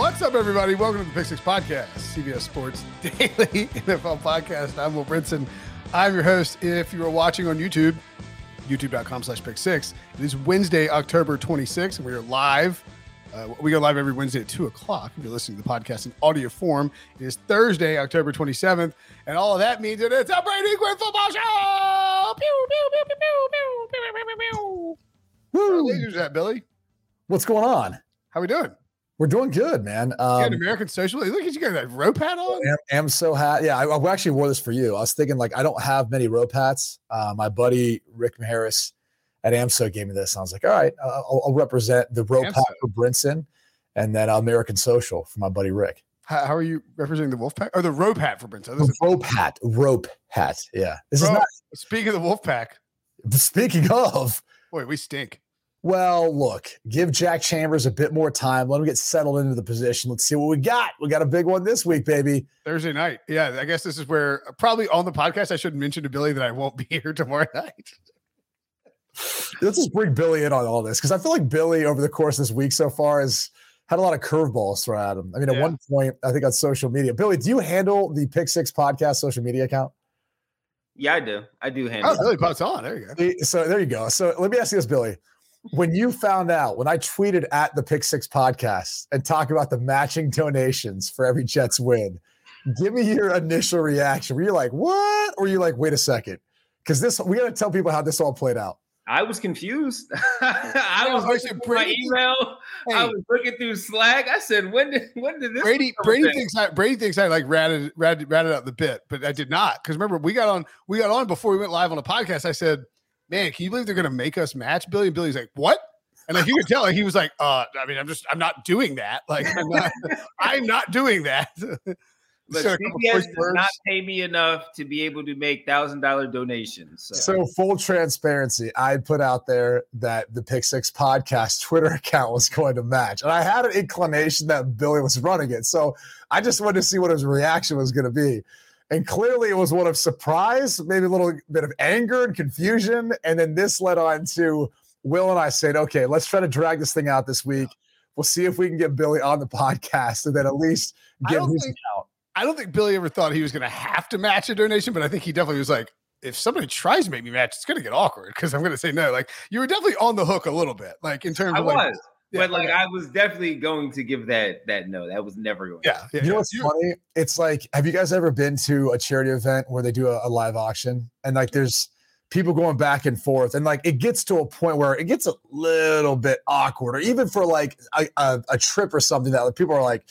What's up, everybody? Welcome to the Pick Six Podcast, CBS Sports Daily NFL Podcast. I'm Will Brinson. I'm your host. If you are watching on YouTube, youtube.com slash pick six. It is Wednesday, October 26th, and we are live. Uh, we go live every Wednesday at 2 o'clock. If you're listening to the podcast in audio form, it is Thursday, October 27th, and all of that means that it's a Brady Quinn football show! Pew, pew, pew, pew, pew, pew, pew, pew, pew. Woo! Where's that, Billy? What's going on? How are we doing? We're doing good, man. Um, American Social. Look at you got that rope hat on. Am, am so hat. Yeah, I, I, actually wore this for you. I was thinking like I don't have many rope hats. Uh, my buddy Rick Harris at AMSO gave me this. I was like, all right, I'll, I'll represent the rope AMSO. hat for Brinson, and then American Social for my buddy Rick. How, how are you representing the wolf pack or the rope hat for Brinson? The rope hat, rope hat. Yeah, this Bro, is not. Speaking of the wolf pack. Speaking of, boy, we stink. Well, look, give Jack Chambers a bit more time. Let him get settled into the position. Let's see what we got. We got a big one this week, baby. Thursday night. Yeah, I guess this is where uh, probably on the podcast I should mention to Billy that I won't be here tomorrow night. Let's just bring Billy in on all this because I feel like Billy over the course of this week so far has had a lot of curveballs thrown at him. I mean, at yeah. one point, I think on social media, Billy, do you handle the Pick Six podcast social media account? Yeah, I do. I do oh, handle. Oh, Billy pops on. There you go. So there you go. So let me ask you this, Billy when you found out, when I tweeted at the Pick Six podcast and talk about the matching donations for every Jets win, give me your initial reaction. Were you like, what? Or were you like, wait a second? Because this, we got to tell people how this all played out. I was confused. I was looking through my email. Hey. I was looking through Slack. I said, "When did when did this?" Brady Brady thinks I Brady thinks I like ratted ratted ratted out the bit, but I did not because remember we got on we got on before we went live on the podcast. I said man, can you believe they're going to make us match Billy? And Billy's like, what? And like you could tell, like he was like, uh, I mean, I'm just, I'm not doing that. Like, I'm not, I'm not doing that. But CBS does not pay me enough to be able to make thousand dollar donations. So. so. full transparency, I put out there that the Pick Six podcast Twitter account was going to match, and I had an inclination that Billy was running it. So I just wanted to see what his reaction was going to be. And clearly it was one of surprise, maybe a little bit of anger and confusion. And then this led on to Will and I said, okay, let's try to drag this thing out this week. We'll see if we can get Billy on the podcast and then at least give his think, account. I don't think Billy ever thought he was going to have to match a donation, but I think he definitely was like, if somebody tries to make me match, it's going to get awkward because I'm going to say no. Like you were definitely on the hook a little bit, like in terms I of like, was. Yeah, but like I was definitely going to give that that no. That was never going. Yeah, yeah you know what's funny? It's like, have you guys ever been to a charity event where they do a, a, live auction and like there's people going back and forth and like it gets to a point where it gets a little bit awkward, or even for like a, a, a trip or something that like, people are like,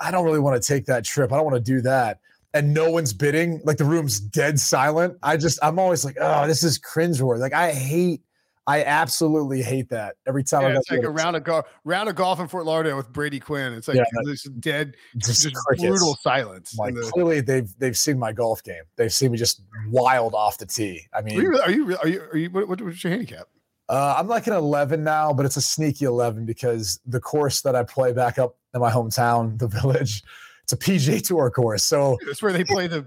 I don't really want to take that trip. I don't want to do that. And no one's bidding. Like the room's dead silent. I just, I'm always like, oh, this is cringeworthy. Like I hate I absolutely hate that every time. Yeah, it's like a round of golf, round of golf in Fort Lauderdale with Brady Quinn. It's like yeah, this dead, just, just brutal silence. Like the, clearly, they've they've seen my golf game. They've seen me just wild off the tee. I mean, are you are you are you, are you what, what's your handicap? Uh, I'm like an 11 now, but it's a sneaky 11 because the course that I play back up in my hometown, the village, it's a PGA Tour course. So that's where they play the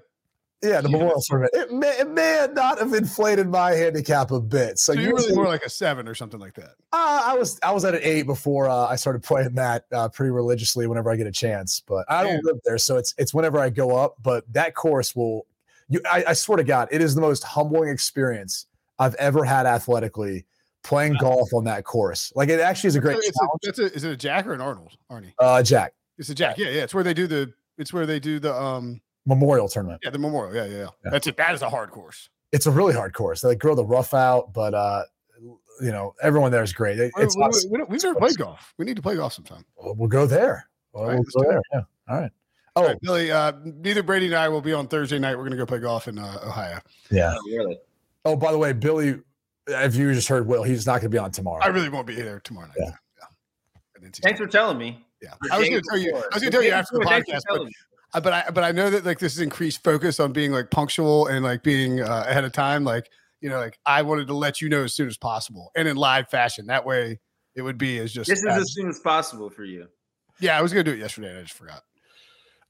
yeah, the Memorial Tournament. It may, it may not have inflated my handicap a bit. So, so you're really more like a seven or something like that. Uh, I was I was at an eight before uh, I started playing that uh, pretty religiously whenever I get a chance. But I don't live there, so it's it's whenever I go up. But that course will you. I, I swear to God, it is the most humbling experience I've ever had athletically playing wow. golf on that course. Like it actually is a great. It's challenge. A, a, is it a Jack or an Arnold, Arnie? Uh, Jack. It's a Jack. Yeah, yeah. It's where they do the. It's where they do the um Memorial Tournament. Yeah, the Memorial. Yeah, yeah, yeah. yeah. That's it. That is a hard course. It's a really hard course. They grow the rough out, but uh, you know, everyone there is great. It, it's we, we, we, have never played golf. We need to play golf sometime. We'll, we'll go there. We'll, right, we'll go there. Yeah. All right. Oh, All right, Billy. Uh, neither Brady and I will be on Thursday night. We're going to go play golf in uh, Ohio. Yeah. Oh, really? Oh, by the way, Billy, if you just heard Will, he's not going to be on tomorrow. I really won't be there tomorrow night. Yeah. yeah. Thanks for telling me. Yeah, I was going to tell you. I was going to tell you after the podcast, but but I but I know that like this is increased focus on being like punctual and like being uh, ahead of time. Like you know, like I wanted to let you know as soon as possible and in live fashion. That way, it would be as just this is as, as soon as possible for you. Yeah, I was gonna do it yesterday and I just forgot.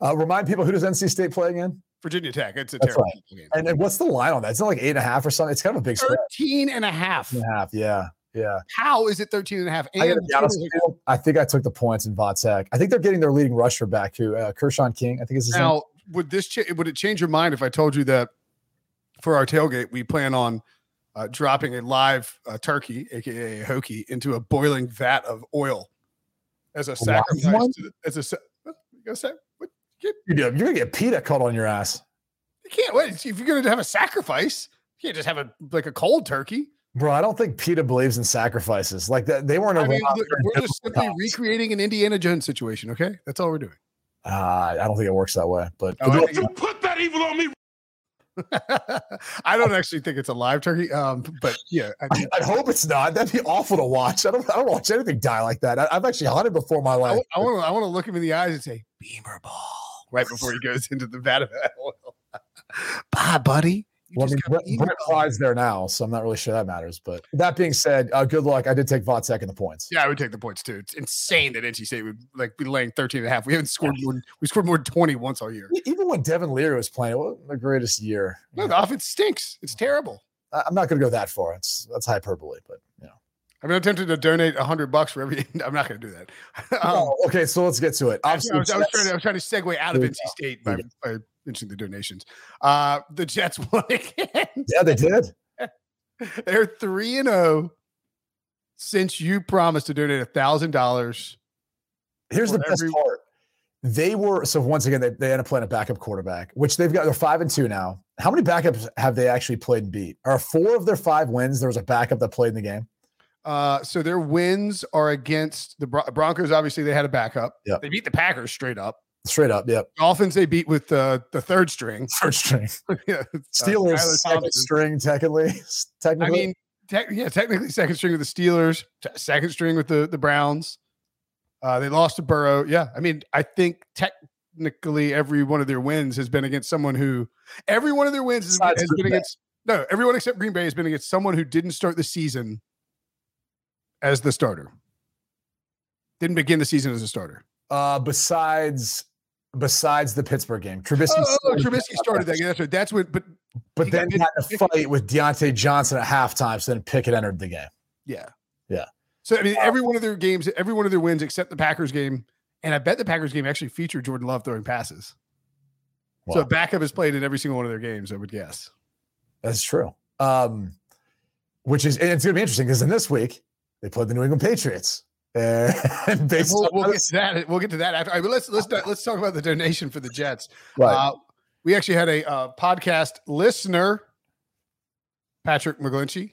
Uh, remind people who does NC State play again? Virginia Tech. It's a That's terrible right. game. And, and, what's the line on that? It's not like eight and a half or something. It's kind of a big 13 and a half. And a half, yeah. Yeah. How is it 13 and a half? And I, I think I took the points in Vatech. I think they're getting their leading rusher back to uh, Keshawn King. I think is his now, name would this cha- would it change your mind if I told you that for our tailgate we plan on uh, dropping a live uh, turkey, aka a into a boiling vat of oil as a sacrifice? The, as a what, you gonna say? What, you you're gonna get PETA caught on your ass. You can't wait if you're gonna have a sacrifice. You can't just have a like a cold turkey. Bro, I don't think PETA believes in sacrifices. Like that, they weren't. I mean, we're just simply times. recreating an Indiana Jones situation. Okay, that's all we're doing. Uh, I don't think it works that way. But oh, you put that evil on me. I don't actually think it's a live turkey, um, but yeah, I, I, I, hope it's not. That'd be awful to watch. I don't, I don't watch anything die like that. I, have actually hunted before my life. I want to, I want to look him in the eyes and say, "Beamer ball," right before he goes into the vat of oil. Bye, buddy. Well, I mean, Brett, Brett there now, so I'm not really sure that matters. But that being said, uh, good luck. I did take Vatech in the points. Yeah, I would take the points too. It's insane that NC State would like be laying 13 and a half. We haven't scored more. Than, we scored more than 20 once all year. Even when Devin Leary was playing, it wasn't the greatest year. No, the offense stinks. It's terrible. I'm not going to go that far. It's that's hyperbole, but you know. I mean, I'm tempted to donate a hundred bucks for every. I'm not going to do that. Um, oh, okay, so let's get to it. I was, I, was, I, was trying to, I was trying to segue out of NC State by, by mentioning the donations. Uh, the Jets won again. Yeah, they did. They're three and zero oh since you promised to donate a thousand dollars. Here's the best every- part. They were so once again they, they end up playing a backup quarterback, which they've got. They're five and two now. How many backups have they actually played and beat? Are four of their five wins? There was a backup that played in the game. Uh, so their wins are against the Broncos. Obviously, they had a backup. Yeah, they beat the Packers straight up. Straight up, yep. Dolphins they beat with the the third string. Third string. yeah. Steelers uh, second string technically. Technically, I mean, te- yeah, technically second string with the Steelers. Second string with the the Browns. Uh, they lost to Burrow. Yeah, I mean, I think technically every one of their wins has been against someone who. Every one of their wins has, has been against. No, everyone except Green Bay has been against someone who didn't start the season as the starter. Didn't begin the season as a starter. Uh, besides besides the Pittsburgh game. Trubisky, oh, oh, Trubisky started that game. That's right. That's what. But but then he had a fight with Diontae Johnson at halftime. So then Pickett entered the game. Yeah. Yeah. So I mean, every one of their games, every one of their wins, except the Packers game, and I bet the Packers game actually featured Jordan Love throwing passes. Wow. So backup has played in every single one of their games. I would guess. That's true. Um, which is and it's going to be interesting because in this week they played the New England Patriots. And we'll, we'll get to that. We'll get to that after. Right, let's let's let's talk about the donation for the Jets. Right. Uh, we actually had a uh, podcast listener, Patrick McGlinchey,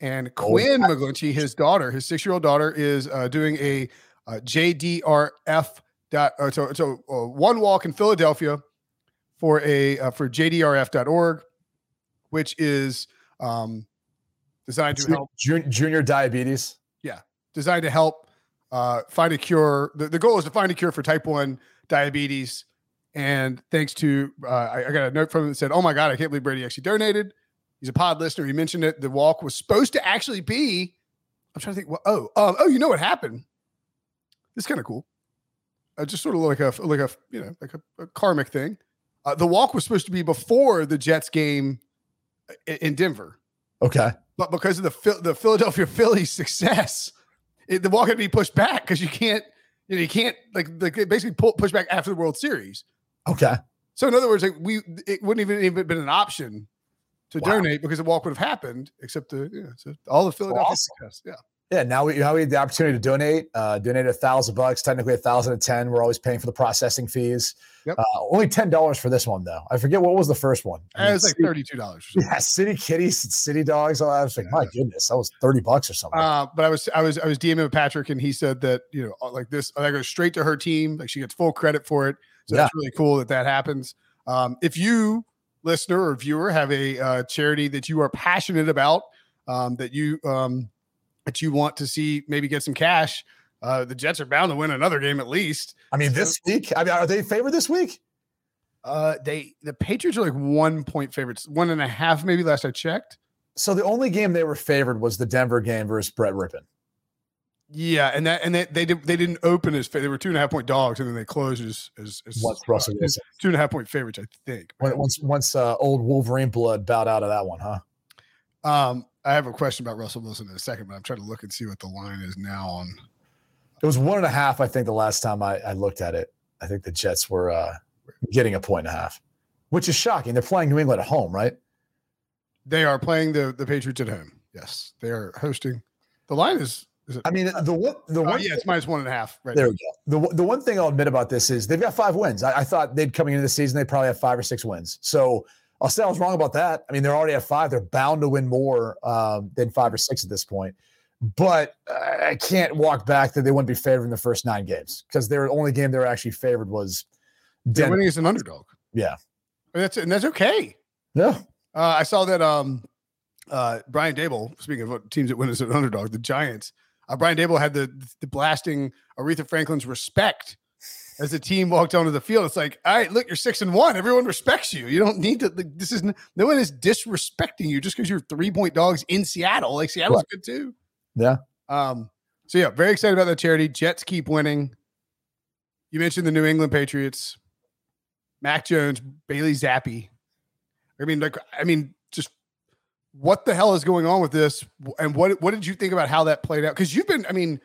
and oh, Quinn oh, McGlinchey, his daughter, his six-year-old daughter, is uh, doing a uh, JDRF dot so so uh, one walk in Philadelphia for a uh, for JDRF.org, which is um, designed to help junior diabetes. Designed to help uh, find a cure. The, the goal is to find a cure for type one diabetes. And thanks to uh, I, I got a note from him that said, "Oh my god, I can't believe Brady actually donated." He's a pod listener. He mentioned it. The walk was supposed to actually be. I'm trying to think. Well, oh, um, oh, you know what happened? It's kind of cool. Uh, just sort of like a like a you know like a, a karmic thing. Uh, the walk was supposed to be before the Jets game in, in Denver. Okay, but because of the the Philadelphia Phillies success, it, the walk had to be pushed back because you can't you know you can't like like basically pull, push back after the World Series. Okay. So in other words, like we it wouldn't even even been an option to wow. donate because the walk would have happened, except the know, so all the Philadelphia awesome. Yeah. Yeah, now we now we have the opportunity to donate. Uh, donate a thousand bucks, technically a thousand and ten. We're always paying for the processing fees. Yep. Uh, only ten dollars for this one though. I forget what was the first one. I mean, it was like thirty two dollars. Yeah, city kitties, city dogs. I was like, yeah. my goodness, that was thirty bucks or something. Uh, but I was I was I was DMing with Patrick, and he said that you know like this, I go straight to her team. Like she gets full credit for it. So yeah. that's really cool that that happens. Um, if you listener or viewer have a uh, charity that you are passionate about, um, that you um, that you want to see maybe get some cash, uh, the Jets are bound to win another game at least. I mean, this week. I mean, are they favored this week? Uh, they the Patriots are like one point favorites, one and a half maybe. Last I checked. So the only game they were favored was the Denver game versus Brett Rypien. Yeah, and that and they they, did, they didn't open as they were two and a half point dogs, and then they closed as as, as once Russell uh, two and a half point favorites, I think. once once uh, old Wolverine blood bowed out of that one, huh? Um, I have a question about Russell Wilson in a second, but I'm trying to look and see what the line is now on. It was one and a half, I think, the last time I, I looked at it. I think the Jets were uh, getting a point and a half, which is shocking. They're playing New England at home, right? They are playing the the Patriots at home. Yes, they are hosting. The line is I mean, the one, the one, uh, yeah, it's minus one and a half. Right there now. we go. The the one thing I'll admit about this is they've got five wins. I, I, thought they'd coming into the season they'd probably have five or six wins. So I'll say I was wrong about that. I mean, they're already at five. They're bound to win more um, than five or six at this point. But I can't walk back that they wouldn't be favored in the first nine games because their only game they were actually favored was Denver. winning as an underdog. Yeah, and that's and that's okay. Yeah, uh, I saw that. Um, uh, Brian Daboll. speaking of teams that win as an underdog, the Giants uh, Brian Daboll had the the blasting Aretha Franklin's respect as the team walked onto the field. It's like, all right, look, you're six and one. Everyone respects you. You don't need to. This is no one is disrespecting you just because you're three point dogs in Seattle. Like Seattle's right. good too. Yeah. Um. So yeah, very excited about that charity. Jets keep winning. You mentioned the New England Patriots, Mac Jones, Bailey Zappe. I mean, like, I mean, just what the hell is going on with this? And what what did you think about how that played out? Because you've been, I mean,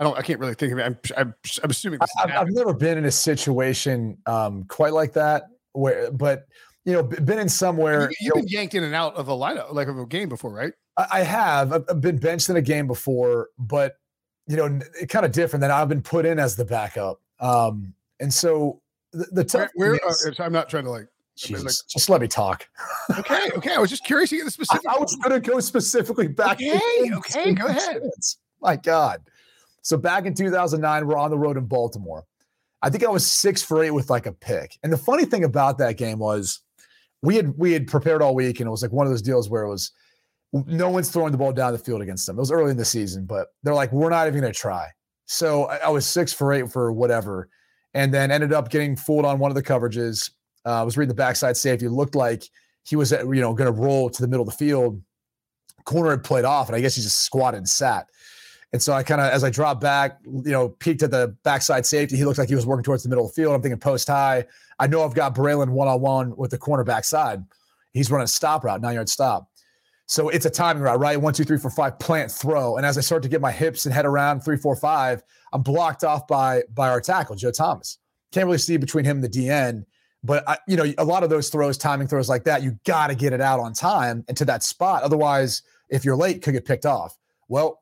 I don't, I can't really think of it. I'm, I'm, I'm assuming. I've, I've, never been in a situation um, quite like that, where, but you know, been in somewhere. You, have been yanked in and out of a lineup, like of a game before, right? I have. I've been benched in a game before, but you know, kind of different than I've been put in as the backup. Um, and so the, the tough. Where, where uh, I'm not trying to like Jesus, like, just let me talk. okay, okay. I was just curious to get the specific. I, I was going to go specifically back. Okay, okay, go ahead. My God. So back in 2009, we're on the road in Baltimore. I think I was six for eight with like a pick. And the funny thing about that game was we had we had prepared all week, and it was like one of those deals where it was no one's throwing the ball down the field against them. It was early in the season, but they're like, we're not even going to try. So I, I was six for eight for whatever, and then ended up getting fooled on one of the coverages uh, I was reading the backside safety. It looked like he was, you know, going to roll to the middle of the field. Corner had played off, and I guess he just squatted and sat. And so I kind of, as I dropped back, you know, peeked at the backside safety. He looked like he was working towards the middle of the field. I'm thinking post high. I know I've got Braylon one on one with the corner backside. He's running a stop route, nine yard stop. So it's a timing route, right? One, two, three, four, five, plant, throw. And as I start to get my hips and head around three, four, five, I'm blocked off by by our tackle, Joe Thomas. Can't really see between him and the DN. But I, you know, a lot of those throws, timing throws like that, you got to get it out on time and to that spot. Otherwise, if you're late, could get picked off. Well,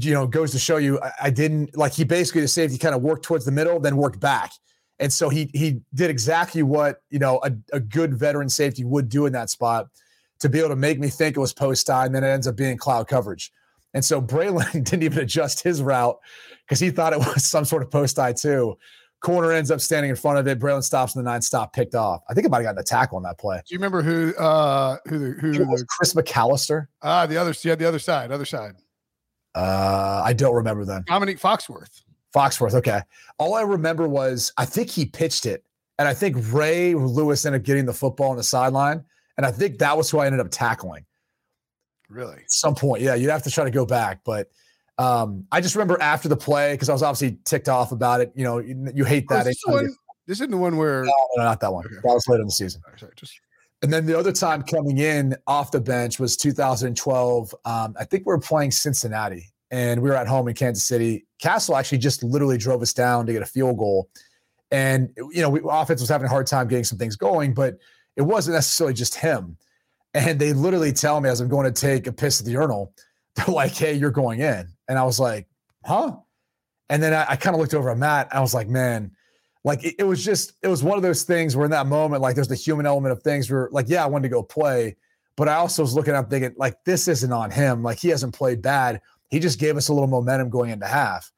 you know, goes to show you, I, I didn't like he basically the safety kind of worked towards the middle, then worked back. And so he he did exactly what you know a, a good veteran safety would do in that spot to be able to make me think it was post time, and then it ends up being cloud coverage. And so Braylon didn't even adjust his route because he thought it was some sort of post eye too. Corner ends up standing in front of it. Braylon stops in the nine stop, picked off. I think it might have gotten a tackle on that play. Do you remember who uh who the who was Chris McAlister? Ah, uh, the other yeah, the other side, other side. Uh I don't remember then. Dominique Foxworth. Foxworth, okay. All I remember was I think he pitched it, and I think Ray Lewis ended up getting the football on the sideline, and I think that was who I ended up tackling. Really? At some point, yeah. You'd have to try to go back, but um, I just remember after the play because I was obviously ticked off about it. You know, you, you hate that. Oh, this, one, this isn't the one where no, no not that one. Okay. That was later in the season. Sorry, just... And then the other time coming in off the bench was 2012. Um, I think we were playing Cincinnati, and we were at home in Kansas City. Cassel actually just literally drove us down to get a field goal, and you know, we, offense was having a hard time getting some things going, but it wasn't necessarily just him. And they literally tell me as I'm going to take a piss at the urinal, they're like, "Hey, you're going in." And I was like, huh? And then I, I kind of looked over at Matt. I was like, man, like it, it, was just, it was one of those things where in that moment, like there's the human element of things where like, yeah, I wanted to go play, but I also was looking up thinking, like, this isn't on him. Like he hasn't played bad. He just gave us a little momentum going into half.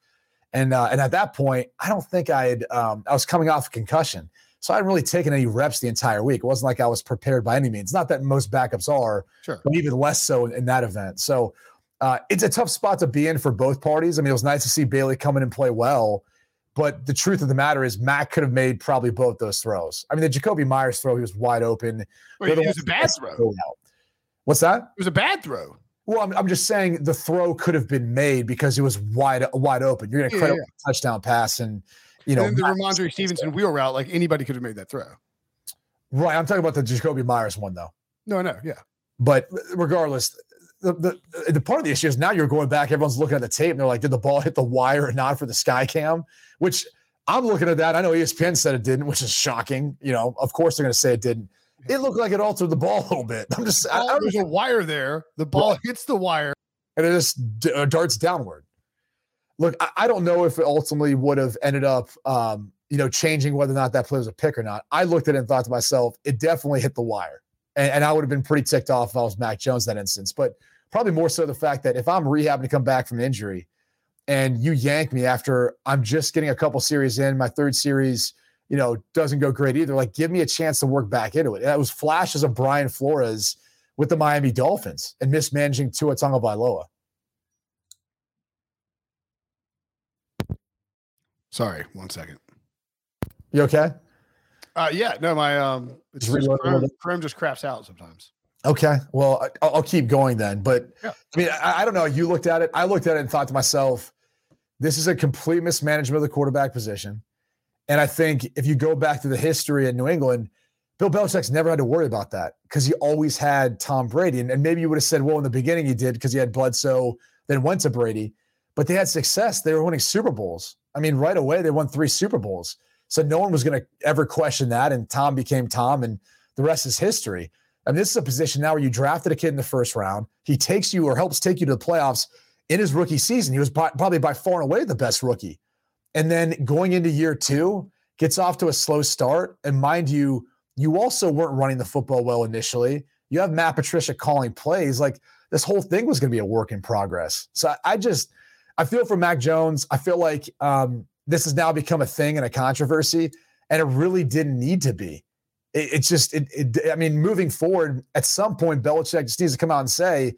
And uh, and at that point, I don't think I had um, I was coming off a concussion. So I hadn't really taken any reps the entire week. It wasn't like I was prepared by any means. Not that most backups are, sure. but even less so in, in that event. So uh, it's a tough spot to be in for both parties. I mean, it was nice to see Bailey come in and play well, but the truth of the matter is, Mac could have made probably both those throws. I mean, the Jakobi Meyers throw, he was wide open. Wait, it was a bad throw. What's that? It was a bad throw. Well, I'm, I'm just saying the throw could have been made because it was wide wide open. You're going to yeah, credit yeah. a touchdown pass, and you know and the Rhamondre Stevenson wheel route, like anybody could have made that throw. Right. I'm talking about the Jakobi Meyers one though. No, no, yeah. But regardless, the, the, the part of the issue is now you're going back, everyone's looking at the tape and they're like, did the ball hit the wire or not for the sky cam? Which I'm looking at that. I know ESPN said it didn't, which is shocking. You know, of course they're going to say it didn't. It looked like it altered the ball a little bit. I'm just, I, I, there's a wire there. The ball right. hits the wire and it just d- uh, darts downward. Look, I, I, don't know if it ultimately would have ended up, um, you know, changing whether or not that play was a pick or not. I looked at it and thought to myself, it definitely hit the wire. And, and I would have been pretty ticked off if I was Mac Jones that instance. But probably more so the fact that if I'm rehabbing to come back from injury and you yank me after I'm just getting a couple series in, my third series, you know, doesn't go great either. Like, give me a chance to work back into it. That was flashes of Brian Flores with the Miami Dolphins and mismanaging Tua Tagovailoa. Sorry, one second. You okay? Uh, yeah, no, my um, it's just Chrome, Chrome just craps out sometimes. Okay, well, I, will keep going then. But yeah. I mean, I, I, don't know. You looked at it. I looked at it and thought to myself, this is a complete mismanagement of the quarterback position. And I think if you go back to the history in New England, Bill Belichick's never had to worry about that because he always had Tom Brady. And, and maybe you would have said, well, in the beginning he did because he had Bledsoe, then went to Brady. But they had success. They were winning Super Bowls. I mean, right away they won three Super Bowls. So no one was going to ever question that. And Tom became Tom, and the rest is history. And this is a position now where you drafted a kid in the first round. He takes you or helps take you to the playoffs in his rookie season. He was by, probably by far and away the best rookie. And then going into year two, gets off to a slow start. And mind you, you also weren't running the football well initially. You have Matt Patricia calling plays. Like this whole thing was going to be a work in progress. So I, I just, I feel for Mac Jones. I feel like um, this has now become a thing and a controversy, and it really didn't need to be it, it's just it, it, I mean, moving forward, at some point, Belichick just needs to come out and say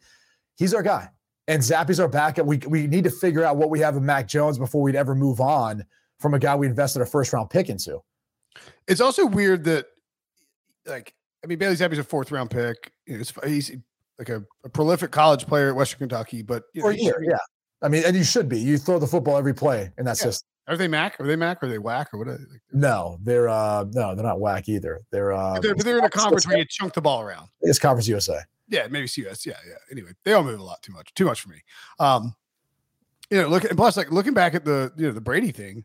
he's our guy, and Zappe's our backup. We we need to figure out what we have in Mac Jones before we'd ever move on from a guy we invested a first round pick into. It's also weird that, like, I mean, Bailey Zappe's a fourth round pick. You know, he's like a, a, prolific college player at Western Kentucky, but you know, year, yeah. I mean, and you should be. You throw the football every play in that yeah. system. Are they Mac? Are they Mac? Are they whack? Or what? Are they? No, they're uh no, they're not whack either. They're uh they're, they're in a conference where you chunk the ball around. It's Conference USA. Yeah, maybe CS. Yeah, yeah. Anyway, they all move a lot too much. Too much for me. Um, you know, look and plus like looking back at the you know the Brady thing,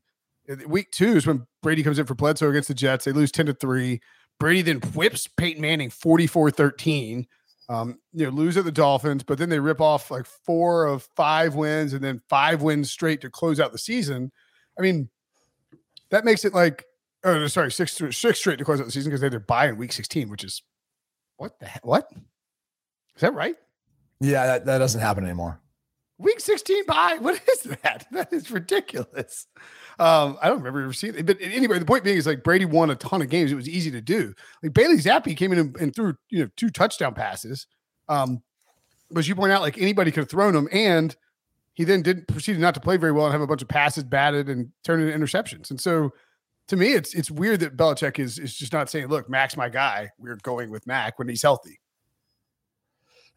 week two is when Brady comes in for Bledsoe against the Jets. They lose 10 to 3. Brady then whips Peyton Manning 44 13. Um, you know, lose at the Dolphins, but then they rip off like four of five wins and then five wins straight to close out the season. I mean, that makes it like oh sorry six six straight to close out the season because they had their bye in week 16 which is what the heck what is that right yeah that, that doesn't happen anymore Week 16 bye. What is that? That is ridiculous. Um, I don't remember ever seeing it. But anyway, the point being is like Brady won a ton of games. It was easy to do. Like Bailey Zappe came in and, and threw, you know, two touchdown passes. Um, but as you point out, like anybody could have thrown them. And he then didn't proceed not to play very well and have a bunch of passes batted and turn into interceptions. And so to me, it's it's weird that Belichick is is just not saying, look, Mac's my guy. We're going with Mac when he's healthy.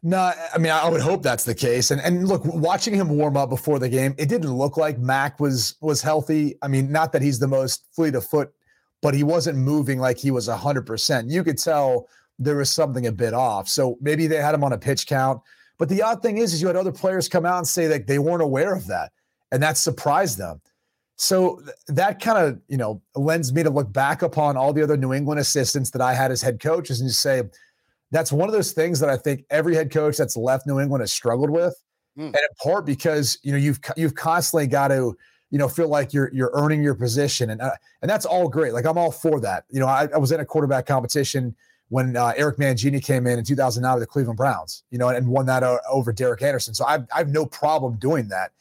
No, I mean, I would hope that's the case. And and look, watching him warm up before the game, it didn't look like Mac was was healthy. I mean, not that he's the most fleet of foot, but he wasn't moving like he was hundred percent. You could tell there was something a bit off. So maybe they had him on a pitch count. But the odd thing is, is you had other players come out and say that they weren't aware of that, and that surprised them. So that kind of you know lends me to look back upon all the other New England assistants that I had as head coaches and just say that's one of those things that I think every head coach that's left New England has struggled with, mm. and in part because you know you've you've constantly got to you know feel like you're you're earning your position, and uh, and that's all great. Like I'm all for that. You know, I, I was in a quarterback competition when uh, Eric Mangini came in in 2009 with the Cleveland Browns, you know, and, and won that uh, over Derek Anderson. So I've I have no problem doing that.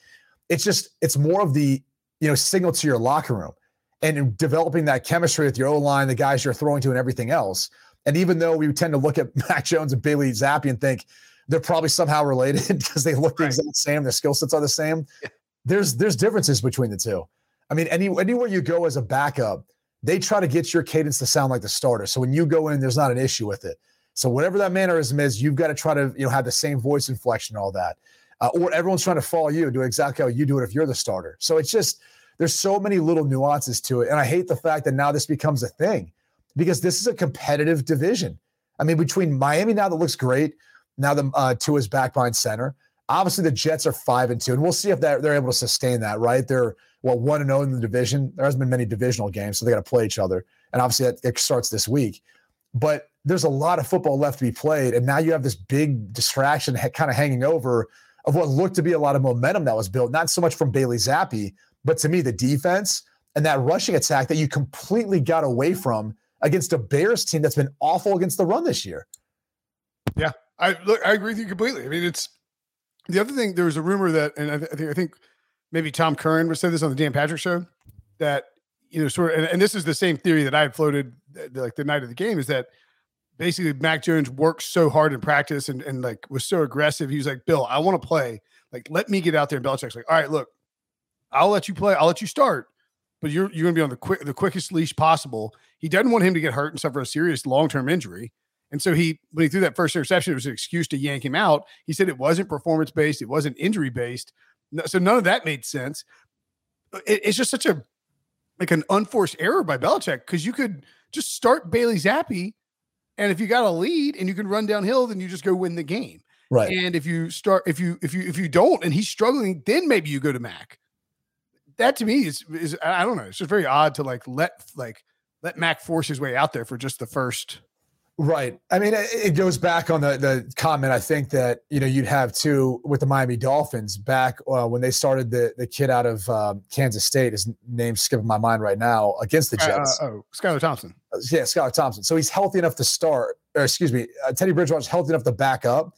It's just it's more of the you know signal to your locker room and developing that chemistry with your O line, the guys you're throwing to, and everything else. And even though we tend to look at Mac Jones and Bailey Zappe and think they're probably somehow related because they look the exact same, their skill sets are the same. Yeah. There's there's differences between the two. I mean, any anywhere you go as a backup, they try to get your cadence to sound like the starter. So when you go in, there's not an issue with it. So whatever that mannerism is, you've got to try to you know have the same voice inflection, and all that, uh, or everyone's trying to follow you and do exactly how you do it if you're the starter. So it's just there's so many little nuances to it, and I hate the fact that now this becomes a thing because this is a competitive division. I mean, between Miami now that looks great, now the uh, Tua's back behind center. Obviously, the Jets are five and two, and we'll see if they're, they're able to sustain that. Right? They're well one and zero oh in the division. There hasn't been many divisional games, so they got to play each other, and obviously that it starts this week. But there's a lot of football left to be played, and now you have this big distraction ha- kind of hanging over of what looked to be a lot of momentum that was built, not so much from Bailey Zappe, but to me the defense and that rushing attack that you completely got away from against a Bears team that's been awful against the run this year. Yeah, I look, I agree with you completely. I mean, it's the other thing. There was a rumor that, and I, th- I think I think maybe Tom Curran was said this on the Dan Patrick show that you know sort of, and, and this is the same theory that I had floated like the night of the game is that basically Mac Jones worked so hard in practice and, and like was so aggressive. He was like, Bill, I want to play. Like, let me get out there. And Belichick's like, all right, look, I'll let you play. I'll let you start but you're you're to be on the quick the quickest leash possible. He doesn't want him to get hurt and suffer a serious long term injury. And so he when he threw that first interception, it was an excuse to yank him out. He said it wasn't performance based, it wasn't injury based. So none of that made sense. It, it's just such a like an unforced error by Belichick because you could just start Bailey Zappe, and if you got a lead and you can run downhill, then you just go win the game. Right. And if you start, if you if you if you don't, and he's struggling, then maybe you go to Mac that to me is is I don't know. It's just very odd to like let like let Mac force his way out there for just the first. Right. I mean, it goes back on the the comment. I think that you know you'd have too with the Miami Dolphins back uh, when they started the the kid out of um, Kansas State. His name's skipping my mind right now against the Jets. Uh, oh, Skylar Thompson. Uh, yeah, Skylar Thompson. So he's healthy enough to start. Or excuse me, uh, Teddy Bridgewater's healthy enough to back up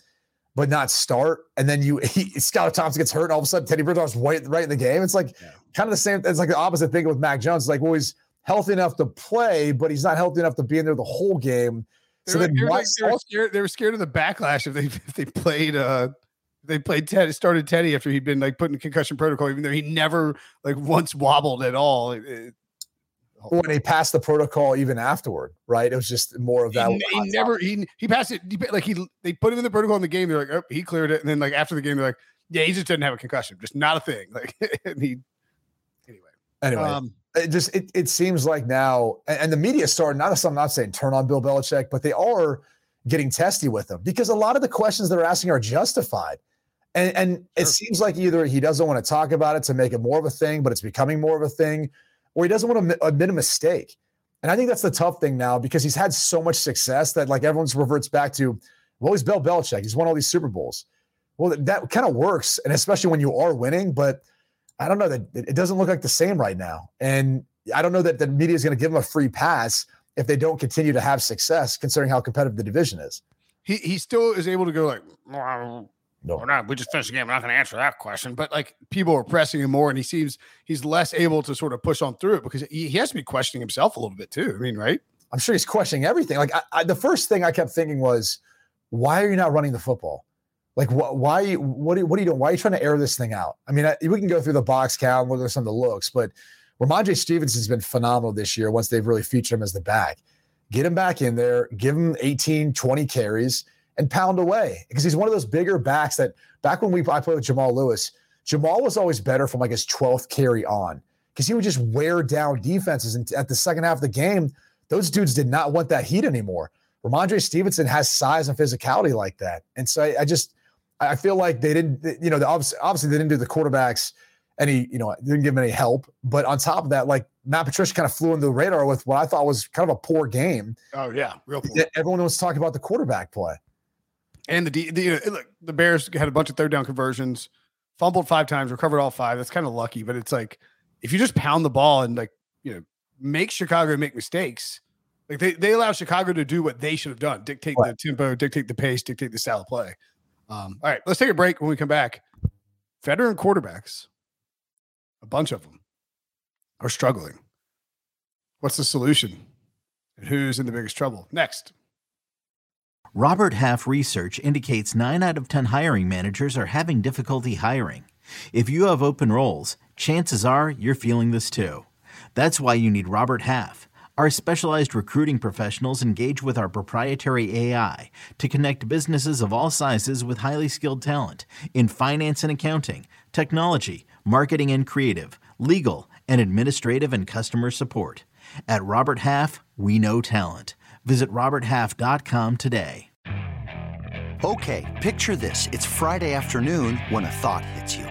but not start. And then you he, Skylar Thompson gets hurt, and all of a sudden Teddy Bridgewater's right, right in the game. It's like yeah. kind of the same. It's like the opposite thing with Mac Jones. It's like, well, he's healthy enough to play, but he's not healthy enough to be in there the whole game. So they, then why, they, were scared, they were scared of the backlash if they if they played uh they played Ted started Teddy after he'd been like put in concussion protocol, even though he never like once wobbled at all. It, it, when he passed the protocol even afterward, right? It was just more of that. He, he never he he passed it he, like he they put him in the protocol in the game. They're like, oh, he cleared it, and then like after the game, they're like, yeah, he just didn't have a concussion, just not a thing. Like, and he anyway. Anyway, um, it just it, it seems like now, and, the media started. Not as I'm not saying turn on Bill Belichick, but they are getting testy with him because a lot of the questions they're asking are justified. And, and sure. it seems like either he doesn't want to talk about it to make it more of a thing, but it's becoming more of a thing, or he doesn't want to admit a mistake. And I think that's the tough thing now because he's had so much success that like everyone's reverts back to, well, he's Bill Belichick. He's won all these Super Bowls. Well, that kind of works, and especially when you are winning. But I don't know that it doesn't look like the same right now. And I don't know that the media is going to give him a free pass if they don't continue to have success, considering how competitive the division is. He he still is able to go like no. We're not. We just finished the game. I'm not going to answer that question. But like people are pressing him more, and he seems he's less able to sort of push on through it because he, he has to be questioning himself a little bit too. I mean, right? I'm sure he's questioning everything. Like I, I, the first thing I kept thinking was, why are you not running the football? Like wh- why? What are, what are you doing? Why are you trying to air this thing out? I mean, I, we can go through the box count, look at some of the looks, but Rhamondre Stevenson's been phenomenal this year. Once they've really featured him as the back, get him back in there, give him 18, 20 carries, and pound away because he's one of those bigger backs that back when we I played with Jamal Lewis, Jamal was always better from like his 12th carry on because he would just wear down defenses. And at the second half of the game, those dudes did not want that heat anymore. Rhamondre Stevenson has size and physicality like that. And so I, I just, I feel like they didn't, you know, obviously, obviously they didn't do the quarterbacks any, you know, didn't give them any help. But on top of that, like Matt Patricia kind of flew under the radar with what I thought was kind of a poor game. Oh yeah, real poor. Everyone was talking about the quarterback play. And the, the look, the Bears had a bunch of third down conversions, fumbled five times, recovered all five. That's kind of lucky, but it's like if you just pound the ball and like you know make Chicago make mistakes, like they they allow Chicago to do what they should have done, dictate right. the tempo, dictate the pace, dictate the style of play. Um, all right, let's take a break. When we come back, veteran quarterbacks, a bunch of them, are struggling. What's the solution? And who's in the biggest trouble? Next. Robert Half research indicates 9 out of 10 hiring managers are having difficulty hiring. If you have open roles, chances are you're feeling this too. That's why you need Robert Half. Our specialized recruiting professionals engage with our proprietary AI to connect businesses of all sizes with highly skilled talent in finance and accounting, technology, marketing and creative, legal, and administrative and customer support. At Robert Half, we know talent. Visit RobertHalf.com today. Okay, picture this. It's Friday afternoon when a thought hits you.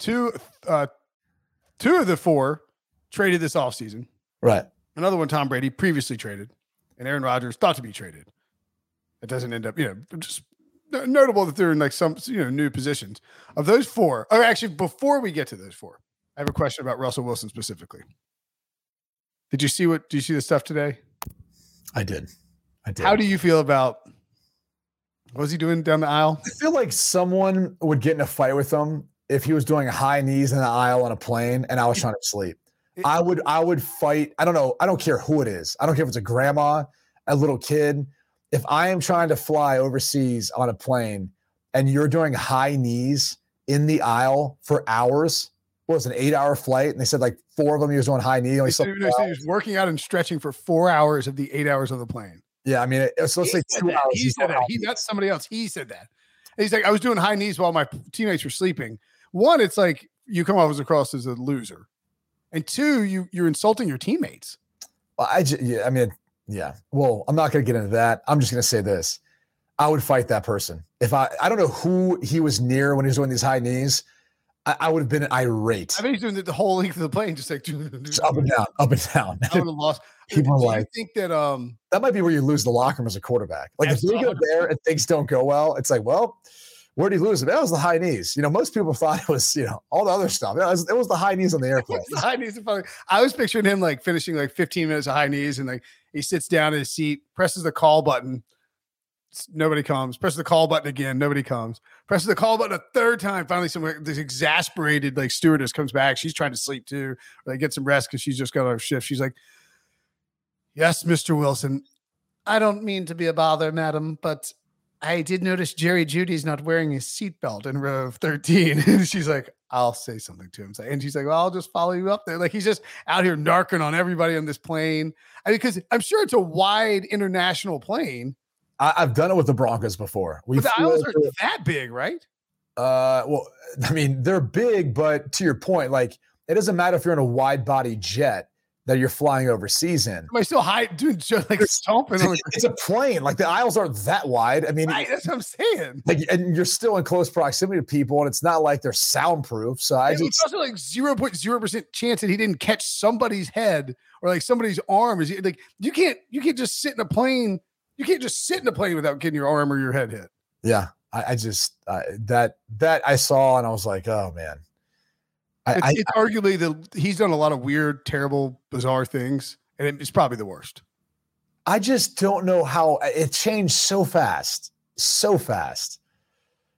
Two, uh, two of the four traded this offseason. Right. Another one, Tom Brady, previously traded, and Aaron Rodgers thought to be traded. It doesn't end up, you know, just notable that they're in like some, you know, new positions. Of those four, or actually, before we get to those four, I have a question about Russell Wilson specifically. Did you see what? Do you see the stuff today? I did. I did. How do you feel about? What was he doing down the aisle? I feel like someone would get in a fight with him if he was doing high knees in the aisle on a plane and I was trying to sleep. I would I would fight. I don't know. I don't care who it is. I don't care if it's a grandma, a little kid. If I am trying to fly overseas on a plane and you're doing high knees in the aisle for hours, what was it, an eight hour flight? And they said like four of them he was doing high knee. Only he was working out and stretching for four hours of the eight hours on the plane. Yeah, I mean, so let's say two that. hours. He said that. He, not somebody else. He said that. And he's like, I was doing high knees while my teammates were sleeping. One, it's like you come off as across as a loser, and two, you you're insulting your teammates. Well, I just, yeah, I mean, yeah. Well, I'm not going to get into that. I'm just going to say this: I would fight that person if I. I don't know who he was near when he was doing these high knees. I, I would have been irate. I mean, he's doing the, the whole length of the plane, just like just up and down, up and down. I would have lost. People Do like, think that um that might be where you lose the locker room as a quarterback. Like if you go there and things don't go well, it's like, well, where did he lose it? That was the high knees. You know, most people thought it was, you know, all the other stuff. It was, it was the high knees on the airplane. the high knees. I was picturing him like finishing like 15 minutes of high knees and like he sits down in his seat, presses the call button. Nobody comes. Presses the call button again. Nobody comes. Presses the call button a third time. Finally, some this exasperated like stewardess comes back. She's trying to sleep too. Or they get some rest because she's just got her shift. She's like, "Yes, Mister Wilson. I don't mean to be a bother, madam, but I did notice Jerry Jeudy's not wearing his seatbelt in row 13. and she's like, I'll say something to him. And she's like, Well, I'll just follow you up there. Like he's just out here narking on everybody on this plane. I mean, because I'm sure it's a wide international plane. I, have done it with the Broncos before. We but the aisles are that big, right? Uh, well, I mean, they're big, but to your point, like it doesn't matter if you're in a wide body jet. That you're flying overseas in. Am I still high, dude? Just like stomping. It's, it's a plane. Like the aisles aren't that wide. I mean, right, that's what I'm saying. Like, and you're still in close proximity to people, and it's not like they're soundproof. So I just it's also like zero point zero percent chance that he didn't catch somebody's head or like somebody's arm. Is like you can't you can't just sit in a plane. You can't just sit in a plane without getting your arm or your head hit. Yeah, I, I just uh, that that I saw and I was like, oh man. I, it's, I, arguably the he's done a lot of weird, terrible, bizarre things and it's probably the worst. I just don't know how it changed so fast, so fast.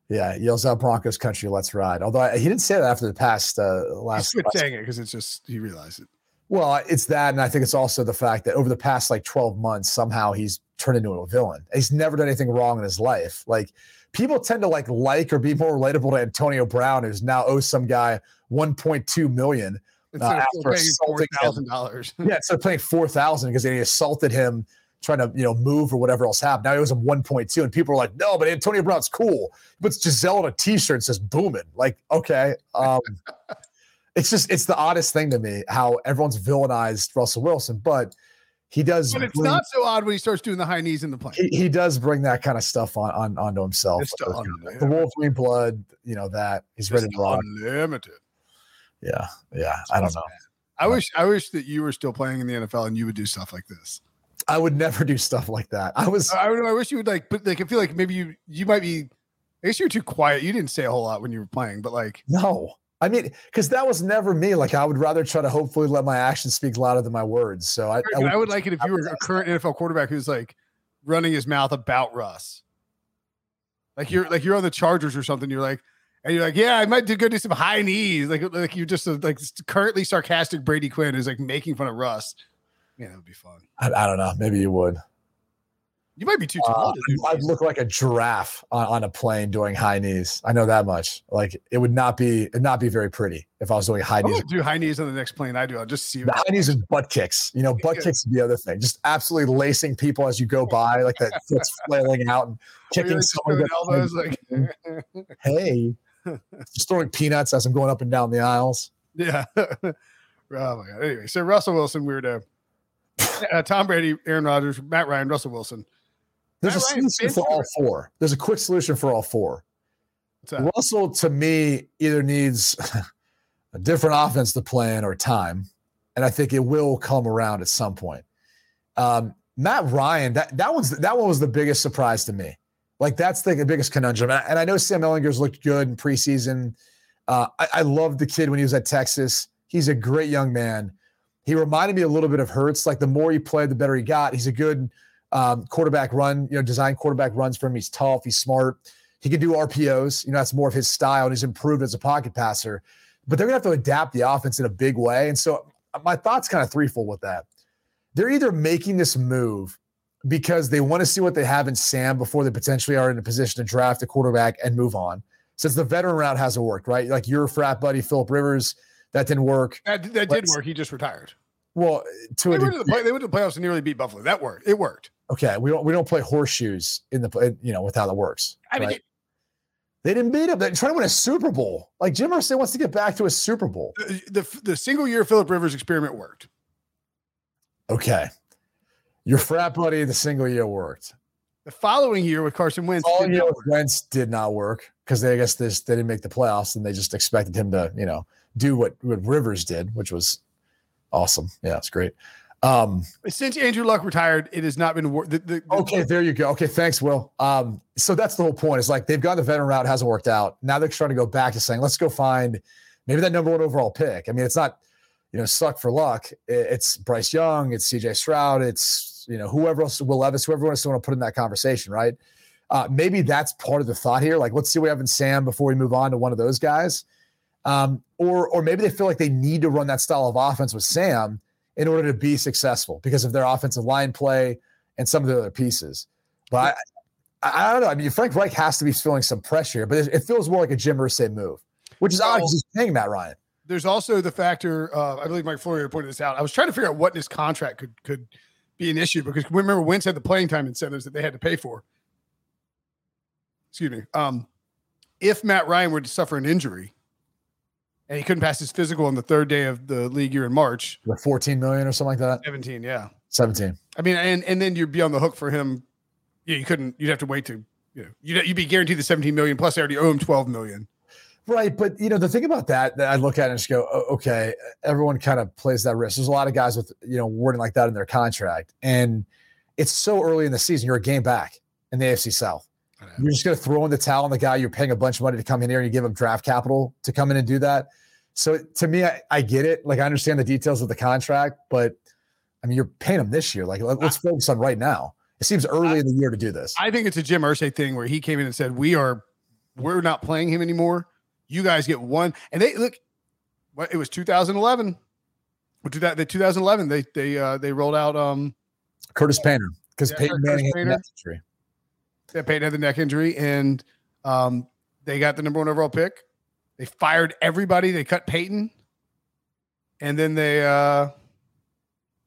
Yeah, yells out Broncos country, let's ride. Although he didn't say that after the past uh, last. He's saying it because it's just he realized it. Well, it's that, and I think it's also the fact that over the past like twelve months, somehow he's turned into a villain. He's never done anything wrong in his life. Like people tend to like like or be more relatable to Antonio Brown, who's now owes some guy one point two million Instead uh, after assaulting thousand dollars. yeah, instead of paying four thousand because he assaulted him trying to you know move or whatever else happened. Now he owes him one point two, and people are like, "No, but Antonio Brown's cool." He puts Gisele on a T-shirt and says "booming." Like, okay, um, it's just it's the oddest thing to me how everyone's villainized Russell Wilson, but he does. But it's bring, not so odd when he starts doing the high knees in the plane. He, he does bring that kind of stuff on, on onto himself. the Wolverine blood, you know that he's ready to rock. Unlimited yeah, yeah. I don't know. I wish I wish that you were still playing in the NFL and you would do stuff like this. I would never do stuff like that. I was. I, I wish you would like, but like, I feel like maybe you you might be. I guess you're too quiet. You didn't say a whole lot when you were playing, but like, no. I mean, because that was never me. Like, I would rather try to hopefully let my actions speak louder than my words. So I, I, would, I would like it if you were a current NFL quarterback who's like running his mouth about Russ. Like you're like you're on the Chargers or something. You're like, and you're like, yeah, I might do go do some high knees. Like, like you're just a, like currently sarcastic Brady Quinn who's like making fun of Russ. Yeah, that would be fun. I, I don't know. Maybe you would. You might be too tall. Uh, to I'd look like a giraffe on, on, a plane doing high knees. I know that much. Like it would not be it not be very pretty if I was doing high knees. do high knees on the next plane. I do. I'll just see. The high knees and butt kicks. You know, butt kicks is the other thing. Just absolutely lacing people as you go by, like that foot's flailing out and kicking someone. Elbows, like, hey, just throwing peanuts as I'm going up and down the aisles. Yeah. oh my god. Anyway, so Russell Wilson, weirdo. Uh, Tom Brady, Aaron Rodgers, Matt Ryan, Russell Wilson. There's a Ryan solution for all four. There's a quick solution for all four. Russell, to me, either needs a different offense to play in or time, and I think it will come around at some point. Um, Matt Ryan, that that one's that one was the biggest surprise to me. Like that's the biggest conundrum. And I know Sam Ehlinger's looked good in preseason. Uh, I, I loved the kid when he was at Texas. He's a great young man. He reminded me a little bit of Hurts. Like the more he played, the better he got. He's a good um, quarterback run, you know, design quarterback runs for him. He's tough. He's smart. He can do RPOs. You know, that's more of his style, and he's improved as a pocket passer. But they're gonna have to adapt the offense in a big way. And so my thoughts kind of threefold with that. They're either making this move because they want to see what they have in Sam before they potentially are in a position to draft a quarterback and move on. Since the veteran route hasn't worked, right? Like your frat buddy Philip Rivers, that didn't work. That, that did work. He just retired. Well, to they, a went to the play, they went to the playoffs and nearly beat Buffalo. That worked. It worked. Okay, we don't we don't play horseshoes in the you know with how that works. I mean, it, they didn't beat him. They're trying to win a Super Bowl. Like Jim Irsay wants to get back to a Super Bowl. The, the, the single year Philip Rivers experiment worked. Okay, your frat buddy, the single year worked. The following year with Carson Wentz, following year with Wentz did not work because they I guess this they didn't make the playoffs and they just expected him to you know do what what Rivers did, which was awesome. Yeah, it's great. Um, Since Andrew Luck retired, it has not been. the, the, okay, there you go. Okay, thanks, Will. Um, so that's the whole point. It's like they've gone the veteran route, hasn't worked out. Now they're trying to go back to saying, let's go find maybe that number one overall pick. I mean, it's not you know suck for luck. It's Bryce Young, it's C.J. Stroud, it's you know, whoever else, Will Levis, whoever else you want to put in that conversation, right? Uh, maybe that's part of the thought here. Like, let's see what we have in Sam before we move on to one of those guys. Um, or, or maybe they feel like they need to run that style of offense with Sam in order to be successful because of their offensive line play and some of the other pieces. But I, I don't know. I mean, Frank Reich has to be feeling some pressure, but it, it feels more like a Jim Irsay move, which is odd because he's paying Matt Ryan. There's also the factor. Uh, I believe Mike Florio pointed this out. I was trying to figure out what this contract could could be an issue because remember Wentz had the playing time incentives that they had to pay for. Excuse me. Um, if Matt Ryan were to suffer an injury and he couldn't pass his physical on the third day of the league year in March. The 14 million or something like that. 17, yeah. 17. I mean, and and then you'd be on the hook for him. Yeah, you couldn't. You'd have to wait to. You know, you'd, you'd be guaranteed the 17 million plus. They already owe him 12 million. Right, but you know the thing about that that I look at and just go, okay, everyone kind of plays that risk. There's a lot of guys with you know wording like that in their contract, and it's so early in the season. You're a game back in the AFC South. You're just going to throw in the towel on the guy you're paying a bunch of money to come in here and you give him draft capital to come in and do that. So to me, I, I get it. Like I understand the details of the contract, but I mean, you're paying him this year. Like let, us focus on right now. It seems early I, in the year to do this. I think it's a Jim Irsay thing where he came in and said, "We are, we're not playing him anymore. You guys get one." And they look, what it was 2011. What did that? The 2011 they they uh they rolled out um Curtis Painter because yeah, Peyton Manning had neck injury. Yeah, Peyton had the neck injury, and um they got the number one overall pick. They fired everybody. They cut Peyton, and then they uh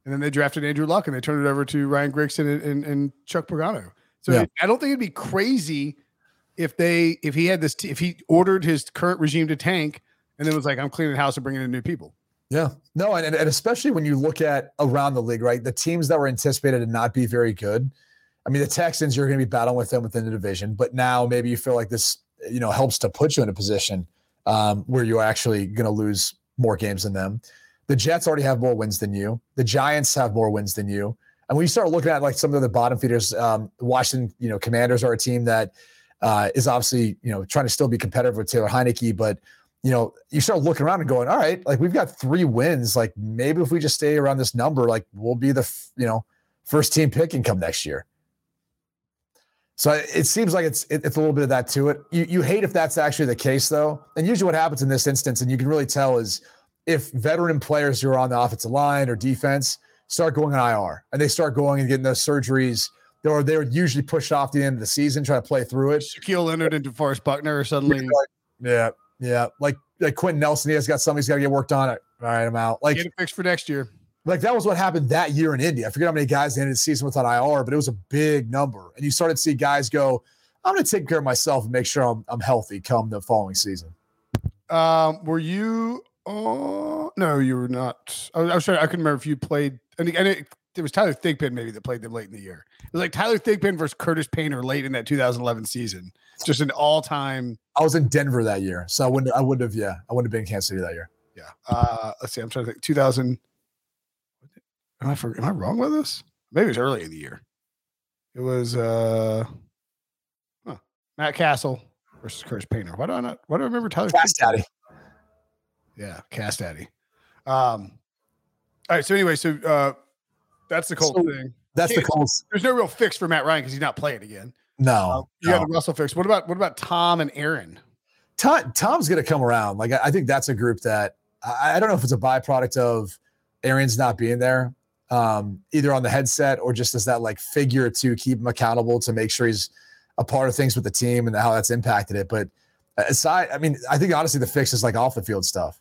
and then they drafted Andrew Luck and they turned it over to Ryan Grigson and, and, and Chuck Pagano. So yeah. I don't think it'd be crazy if they if he had this t- if he ordered his current regime to tank and then was like I'm cleaning the house and bringing in new people. Yeah, no, and, and especially when you look at around the league, right? The teams that were anticipated to not be very good. I mean, the Texans, you're going to be battling with them within the division, but now maybe you feel like this, you know, helps to put you in a position um, where you're actually going to lose more games than them. The Jets already have more wins than you. The Giants have more wins than you. And when you start looking at like some of the bottom feeders, um, Washington, you know, Commanders are a team that uh, is obviously, you know, trying to still be competitive with Taylor Heinicke, but you know, you start looking around and going, all right, like we've got three wins. Like maybe if we just stay around this number, like we'll be the, you know, first team pick and come next year. So it seems like it's it's a little bit of that to it. You you hate if that's actually the case though. And usually what happens in this instance, and you can really tell is if veteran players who are on the offensive line or defense start going on IR and they start going and getting those surgeries, or they're usually pushed off the end of the season, try to play through it. Shaquille Leonard and DeForest Buckner suddenly. Yeah, yeah. Like like Quenton Nelson, he has got something he's got to get worked on. It. All right, I'm out. Like get it fixed for next year. Like that was what happened that year in India. I forget how many guys ended the season without IR, but it was a big number. And you started to see guys go, I'm going to take care of myself and make sure I'm, I'm healthy come the following season. Um, were you Oh no, you were not. I was, I was trying. I couldn't remember if you played. And, and it, it was Tyler Thigpen maybe that played them late in the year. It was like Tyler Thigpen versus Curtis Painter late in that 2011 season. Just an all-time. I was in Denver that year, so I wouldn't. I wouldn't have. Yeah, I wouldn't have been in Kansas City that year. Yeah. Uh, let's see. I'm trying to think. 2000. Am I for, am I wrong with this? Maybe it was early in the year. It was uh, huh, Matt Cassel versus Curtis Painter. Why do I not? Why do I remember Tyler? Fast Daddy. Yeah, Cast Daddy. Um, all right. So anyway, so uh, that's the Colts so thing. That's the Colts. There's no real fix for Matt Ryan because he's not playing again. No, uh, you no. got the Russell fix. What about what about Tom and Aaron? Tom, Tom's going to come around. Like I, think that's a group that I, I, don't know if it's a byproduct of Aaron's not being there, um, either on the headset or just as that like figure to keep him accountable to make sure he's a part of things with the team and how that's impacted it. But aside, I mean, I think honestly the fix is like off the field stuff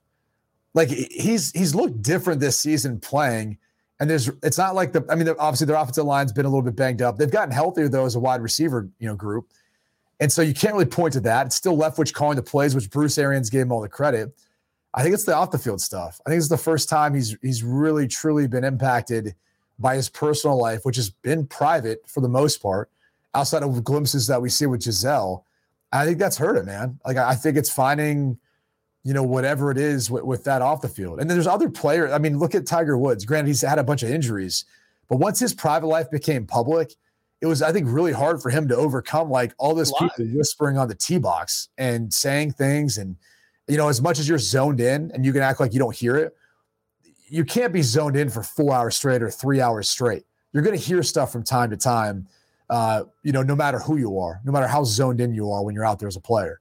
like he's he's looked different this season playing. And there's it's not like the I mean obviously their offensive line's been a little bit banged up. They've gotten healthier though as a wide receiver you know group, and so you can't really point to that. It's still Leftwich calling the plays, which Bruce Arians gave him all the credit. I think it's the off the field stuff. I think it's the first time he's he's really truly been impacted by his personal life, which has been private for the most part, outside of glimpses that we see with Gisele. I think that's hurt him, man. Like I think it's finding you know, whatever it is with, with that off the field. And then there's other players. I mean, look at Tiger Woods. Granted, he's had a bunch of injuries, but once his private life became public, it was, I think, really hard for him to overcome like all this people whispering on the tee box and saying things. And, you know, as much as you're zoned in and you can act like you don't hear it, you can't be zoned in for four hours straight or three hours straight. You're going to hear stuff from time to time, uh, you know, no matter who you are, no matter how zoned in you are when you're out there as a player.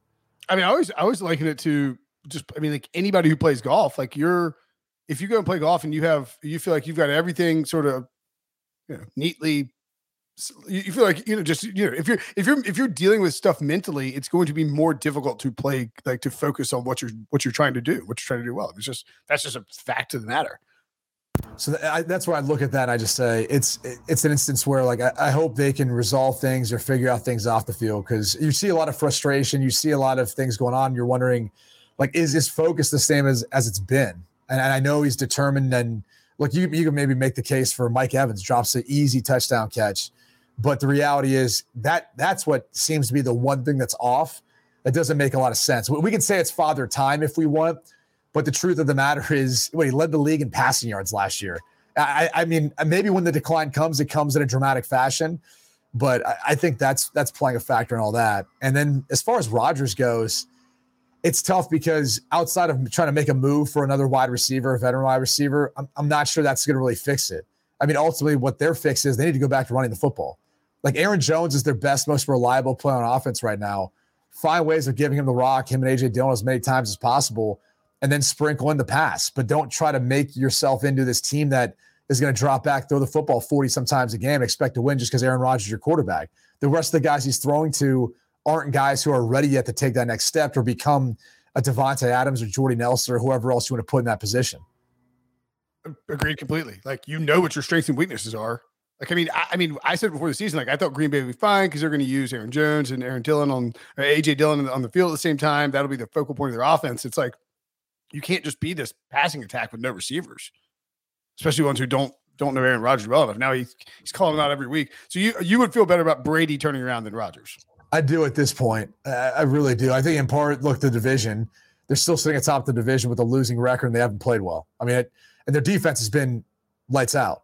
I mean, I always, I always liken it to just I mean like anybody who plays golf, like you're if you go and play golf and you have you feel like you've got everything sort of you know neatly you feel like you know just you know if you're if you're if you're dealing with stuff mentally it's going to be more difficult to play like to focus on what you're what you're trying to do what you're trying to do well it's just that's just a fact of the matter so I, that's where I look at that. and I just say it's it's an instance where like I, I, hope they can resolve things or figure out things off the field because you see a lot of frustration, you see a lot of things going on. You're wondering Like, is his focus the same as as it's been? And, and I know he's determined. And look, you you can maybe make the case for Mike Evans drops an easy touchdown catch, but the reality is that that's what seems to be the one thing that's off. That doesn't make a lot of sense. We can say it's father time if we want, but the truth of the matter is, what he led the league in passing yards last year. I, I mean, maybe when the decline comes, it comes in a dramatic fashion but I, I, think that's that's playing a factor in all that. And then as far as Rodgers goes, it's tough because outside of trying to make a move for another wide receiver, a veteran wide receiver, I'm, I'm not sure that's going to really fix it. I mean, ultimately, what their fix is they need to go back to running the football. Like Aaron Jones is their best, most reliable player on offense right now. Find ways of giving him the rock, him and AJ Dillon as many times as possible, and then sprinkle in the pass. But don't try to make yourself into this team that – is going to drop back, throw the football 40 sometimes a game, expect to win just because Aaron Rodgers is your quarterback. The rest of the guys he's throwing to aren't guys who are ready yet to take that next step or become a Davante Adams or Jordy Nelson or whoever else you want to put in that position. Agreed completely. Like you know what your strengths and weaknesses are. Like I mean, I, I mean, I said before the season, like I thought Green Bay would be fine because they're going to use Aaron Jones and Aaron Dillon on AJ Dillon on the field at the same time. That'll be the focal point of their offense. It's like you can't just be this passing attack with no receivers especially ones who don't don't know Aaron Rodgers well enough. Now he's he's calling out every week. So you you would feel better about Brady turning around than Rodgers. I do at this point. I really do. I think in part, look, the division, they're still sitting atop the division with a losing record and they haven't played well. I mean, it, and their defense has been lights out.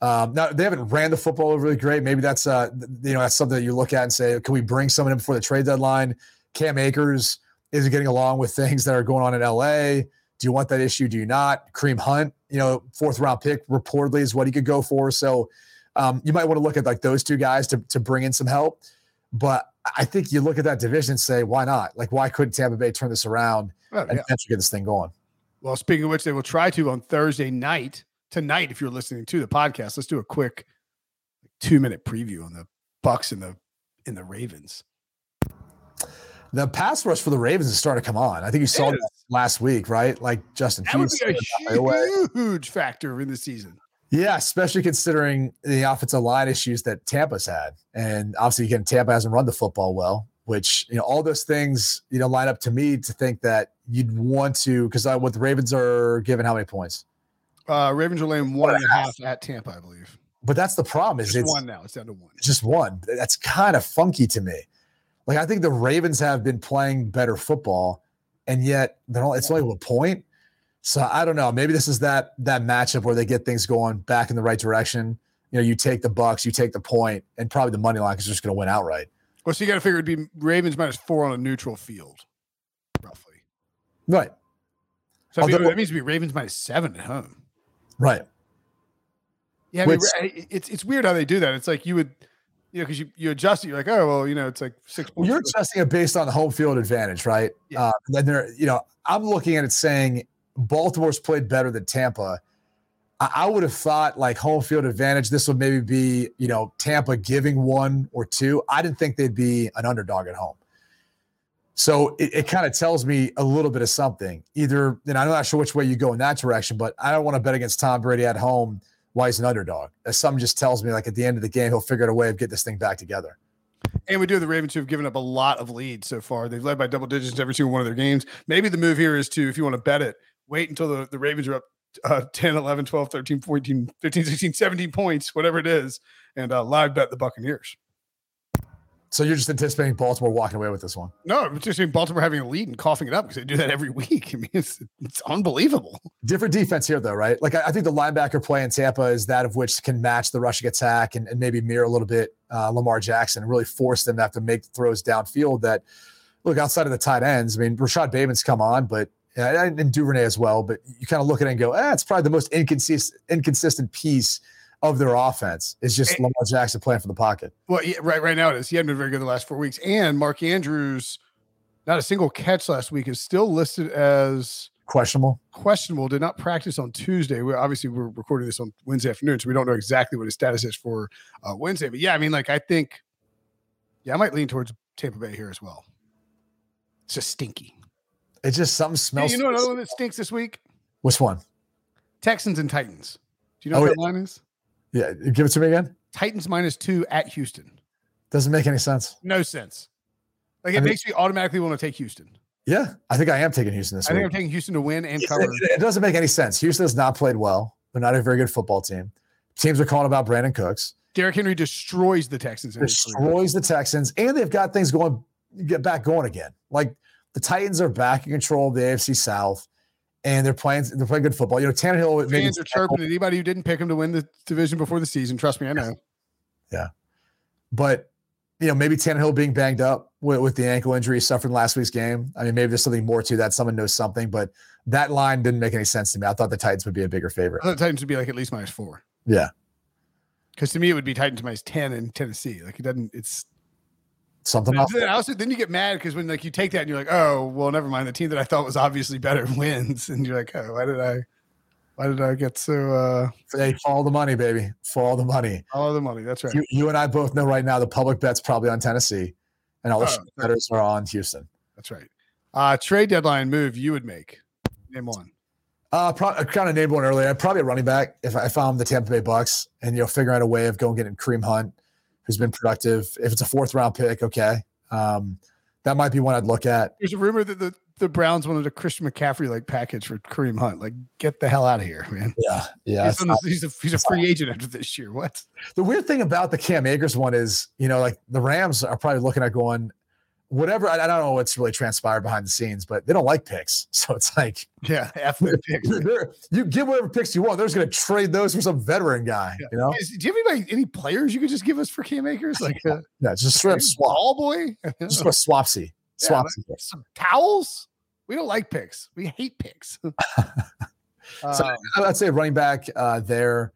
Um, now they haven't ran the football really great. Maybe that's uh, you know that's something that you look at and say, can we bring someone in before the trade deadline? Cam Akers is getting along with things that are going on in LA. Do you want that issue? Do you not? Kareem Hunt, you know, fourth round pick reportedly is what he could go for. So um, you might want to look at like those two guys to, to bring in some help. But I think you look at that division and say, why not? Like, why couldn't Tampa Bay turn this around oh, and yeah. get this thing going? Well, speaking of which, they will try to on Thursday night tonight. If you're listening to the podcast, let's do a quick two minute preview on the Bucs and the in the Ravens the pass rush for the Ravens is starting to come on. I think you saw that last week, right? Like Justin that would be a huge factor in the season. Yeah, especially considering the offensive line issues that Tampa's had, and obviously again, Tampa hasn't run the football well. Which you know, all those things you know line up to me to think that you'd want to because uh, what the Ravens are given how many points? Uh, Ravens are laying one and a half at Tampa, I believe. But that's the problem is just it's one now. It's down to one. Just one. That's kind of funky to me. Like I think the Ravens have been playing better football, and yet they're all, it's only a point. So I don't know. Maybe this is that that matchup where they get things going back in the right direction. You know, you take the Bucs, you take the point, and probably the money line is just going to win outright. Well, so you got to figure it'd be Ravens minus four on a neutral field, roughly. Right. So Although, that means to be Ravens minus seven at home. Right. Yeah, I mean, Which, it's it's weird how they do that. It's like you would you know, because you, you adjust it, you're like, oh well, you know, it's like six. Well, you're adjusting it based on the home field advantage, right? Yeah. Uh, then there, you know, I'm looking at it saying Baltimore's played better than Tampa. I, I would have thought like home field advantage. This would maybe be, you know, Tampa giving one or two. I didn't think they'd be an underdog at home. So it, it kind of tells me a little bit of something. Either, and I'm not sure which way you go in that direction, but I don't want to bet against Tom Brady at home why he's an underdog. Some just tells me, like at the end of the game, he'll figure out a way of get this thing back together. And we do have the Ravens who have given up a lot of leads so far. They've led by double digits every single one of their games. Maybe the move here is to, if you want to bet it, wait until the, the Ravens are up uh, 10, 11, 12, 13, 14, 15, 16, 17 points, whatever it is, and uh, live bet the Buccaneers. So you're just anticipating Baltimore walking away with this one? No, I'm just saying Baltimore having a lead and coughing it up because they do that every week. I mean, it's, it's unbelievable. Different defense here, though, right? Like I, I, think the linebacker play in Tampa is that of which can match the rushing attack and, and maybe mirror a little bit uh, Lamar Jackson and really force them to have to make throws downfield. That look outside of the tight ends. I mean, Rashod Bateman's come on, but and Duvernay as well. But you kind of look at it and go, eh, it's probably the most inconsistent inconsistent piece of their offense is just and, Lamar Jackson playing for the pocket. Well, yeah, right, right now it is. He hadn't been very good the last four weeks, and Mark Andrews, not a single catch last week, is still listed as questionable. Questionable. Did not practice on Tuesday. We obviously we're recording this on Wednesday afternoon, so we don't know exactly what his status is for uh, Wednesday. But yeah, I mean, like I think, yeah, I might lean towards Tampa Bay here as well. It's just stinky. It's just something smells. you know another one that stinks this week? Which one? Texans and Titans. Do you know oh, what that line is? Yeah, give it to me again. Titans minus two at Houston. Doesn't make any sense. No sense. Like it I mean, makes me automatically want to take Houston. Yeah, I think I am taking Houston this I week. think I'm taking Houston to win and cover. It, it doesn't make any sense. Houston has not played well. They're not a very good football team. Teams are calling about Brandin Cooks. Derrick Henry destroys the Texans. Destroys the Texans, and they've got things going get back going again. Like the Titans are back in control of the AFC South, and they're playing they're playing good football. You know, Tannehill fans are chirping at anybody who didn't pick him to win the division before the season. Trust me, I know. Yeah, but you know, maybe Tannehill being banged up with, with the ankle injury suffered in last week's game. I mean, maybe there's something more to that. Someone knows something, but that line didn't make any sense to me. I thought the Titans would be a bigger favorite. I thought the Titans would be like at least minus four. Yeah. Because to me, it would be Titans minus 10 in Tennessee. Like it doesn't, it's something else. Then also, then you get mad because when like you take that and you're like, oh, well, never mind. The team that I thought was obviously better wins. And you're like, oh, why did I, why did I get so? uh Hey, follow the money, baby. Follow the money. Follow the money. That's right. You, you and I both know right now the public bet's probably on Tennessee, and all the oh, betters are on Houston. That's right. Uh Trade deadline move you would make. Name one. Uh, pro- I kind of named one earlier. Probably a running back if I found the Tampa Bay Bucs, and you know, figure out a way of going getting Kareem Hunt, who's been productive. If it's a fourth round pick, okay, um, that might be one I'd look at. There's a rumor that the the Browns wanted a Christian McCaffrey like package for Kareem Hunt. Like, get the hell out of here, man. Yeah, yeah. He's, not, he's a he's a free agent after this year. What? The weird thing about the Cam Akers one is, you know, like the Rams are probably looking at going, whatever. I, I don't know what's really transpired behind the scenes, but they don't like picks, so it's like, yeah, F their picks. you get whatever picks you want. They're just going to trade those for some veteran guy. Yeah. You know? Is, do you have any, any players you could just give us for Cam Akers? Like, uh, yeah, just straight swap. Boy, just a swapsy. Swapsy. Yeah, some towels. We don't like picks. We hate picks. so um, I'd say running back uh, there.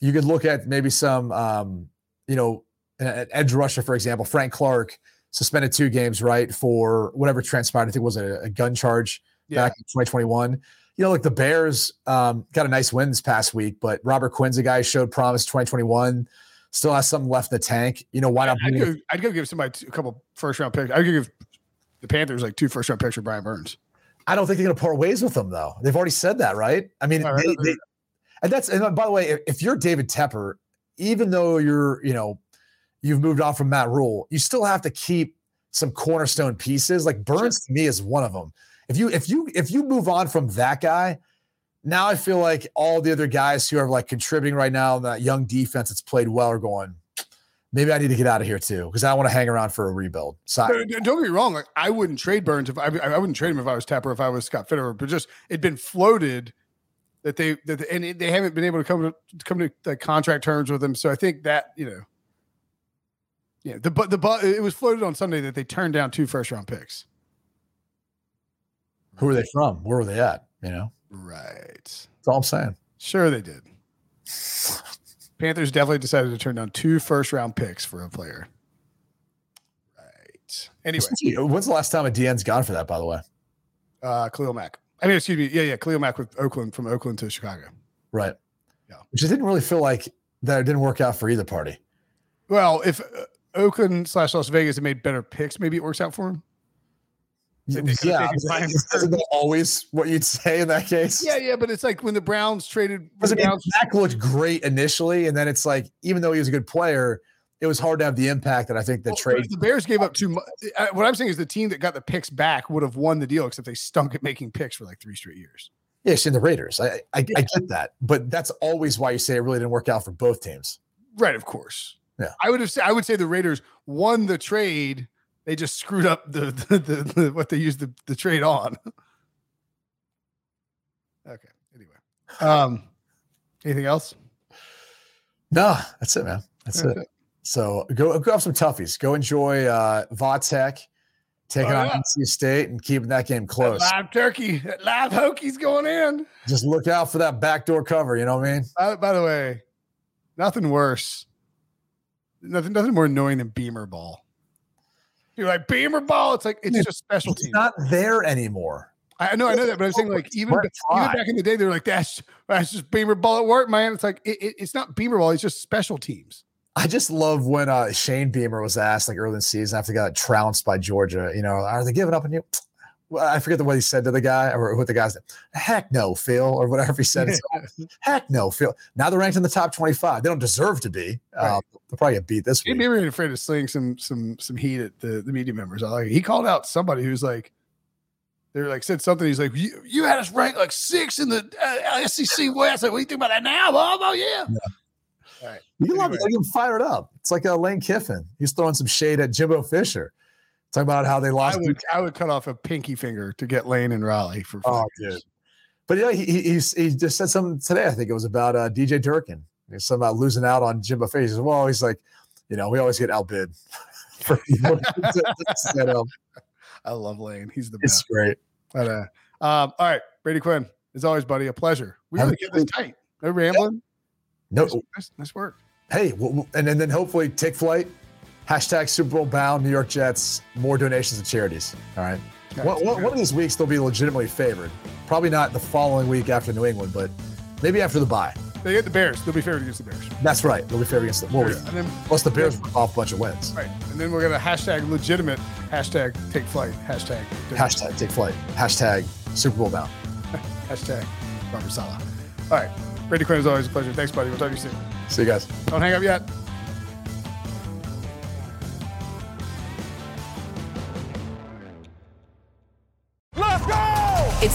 You could look at maybe some, um, you know, an edge rusher, for example, Frank Clark suspended two games, right, for whatever transpired. I think it was a, a gun charge yeah. back in 2021. You know, like the Bears um, got a nice win this past week, but Robert Quinn's a guy who showed promise 2021. Still has something left in the tank. You know, why not? I'd go, I'd go give somebody a couple first round picks. I'd give the Panthers like two first round picks for Brian Burns. I don't think they're going to part ways with them, though. They've already said that, right? I mean, right. They, they, and that's and by the way, if you're David Tepper, even though you're, you know, you've moved on from Matt Rhule, you still have to keep some cornerstone pieces. Like Burns to me is one of them. If you if you if you move on from that guy, now I feel like all the other guys who are like contributing right now in that young defense that's played well are going, maybe I need to get out of here too because I don't want to hang around for a rebuild. So don't, don't get me wrong, like I wouldn't trade Burns if I, I wouldn't trade him if I was Tepper if I was Scott Fitterer, but just it'd been floated that they that and they haven't been able to come to come to like contract terms with him. So I think that you know, yeah, the but the but it was floated on Sunday that they turned down two first round picks. Who are they from? Where were they at? You know, right. That's all I'm saying. Sure, they did. Panthers definitely decided to turn down two first round picks for a player. Right. Anyway, when's the last time a DN's gone for that? By the way, uh, Khalil Mack. I mean, excuse me. Yeah, yeah, Khalil Mack with Oakland from Oakland to Chicago. Right. Yeah. Which it didn't really feel like that. It didn't work out for either party. Well, if uh, Oakland slash Las Vegas had made better picks, maybe it works out for him yeah, isn't that always what you'd say in that case? Yeah, yeah, but it's like when the Browns traded. Because Browns- Mack looked great initially, and then it's like even though he was a good player, it was hard to have the impact that I think the well, trade. The Bears gave up too much. What I'm saying is the team that got the picks back would have won the deal, except they stunk at making picks for like three straight years. Yes, in the Raiders, I I, yeah. I get that, but that's always why you say it really didn't work out for both teams. Right, of course. Yeah, I would have. Said I would say the Raiders won the trade they just screwed up the, the, the, the what they used the, the trade on. okay. Anyway, um, anything else? No, that's it, man. That's, it. it. So go go have some toughies. Go enjoy uh Vautech taking oh, on NC State and keeping that game close. That live turkey, that live Hokies going in. Just look out for that backdoor cover. You know what I mean? By, by the way, nothing worse, nothing nothing more annoying than beamer ball. You're like Beamer ball. It's like it's just special teams. It's not there anymore. I know, I know that, but I'm saying like even even back in the day, they're like that's that's just Beamer ball at work, man. It's like it, it, it's not Beamer ball. It's just special teams. I just love when uh, Shane Beamer was asked like early in the season after he got trounced by Georgia. You know, are they giving up on you? Well, I forget the what he said to the guy or what the guy said. Heck no, Phil, or whatever he said. Heck no, Phil. Now they're ranked in the top 25. They don't deserve to be. Right. Um, they'll probably get beat this week. Maybe we're afraid of sling some some some heat at the, the media members. I like he called out somebody who's like, they're like said something. He's like, you, you had us ranked like six in the uh, SEC West. Like, what do you think about that now, Bob? Oh yeah. yeah. All right. You anyway. love it. Like him fired up. It's like uh, Lane Kiffin. He's throwing some shade at Jimbo Fisher. Talking about how they lost. I would, I would cut off a pinky finger to get Lane and Raleigh for. Oh, good. But yeah, he, he, he just said something today. I think it was about uh, DJ Durkin. He's something about losing out on Jimbo. He says, well, he's like, you know, we always get outbid for set up. I love Lane. He's the best. It's great. But, uh, um, all right, Brady Quinn, as always, buddy, a pleasure. We to get this tight. No rambling. No, nice, nice work. Hey, well, and, and then hopefully take flight. Hashtag Super Bowl bound New York Jets. More donations to charities. All right. One, one, one of these weeks they'll be legitimately favored. Probably not the following week after New England, but maybe after the bye. They get the Bears. They'll be favored against the Bears. That's right. They'll be favored against the well, yeah. and then, Plus the Bears yeah. off a bunch of wins. Right. And then we're gonna hashtag legitimate hashtag take flight hashtag hashtag take flight hashtag Super Bowl bound hashtag Robert Saleh. All right. Brady Quinn is always a pleasure. Thanks, buddy. We'll talk to you soon. See you guys. Don't hang up yet.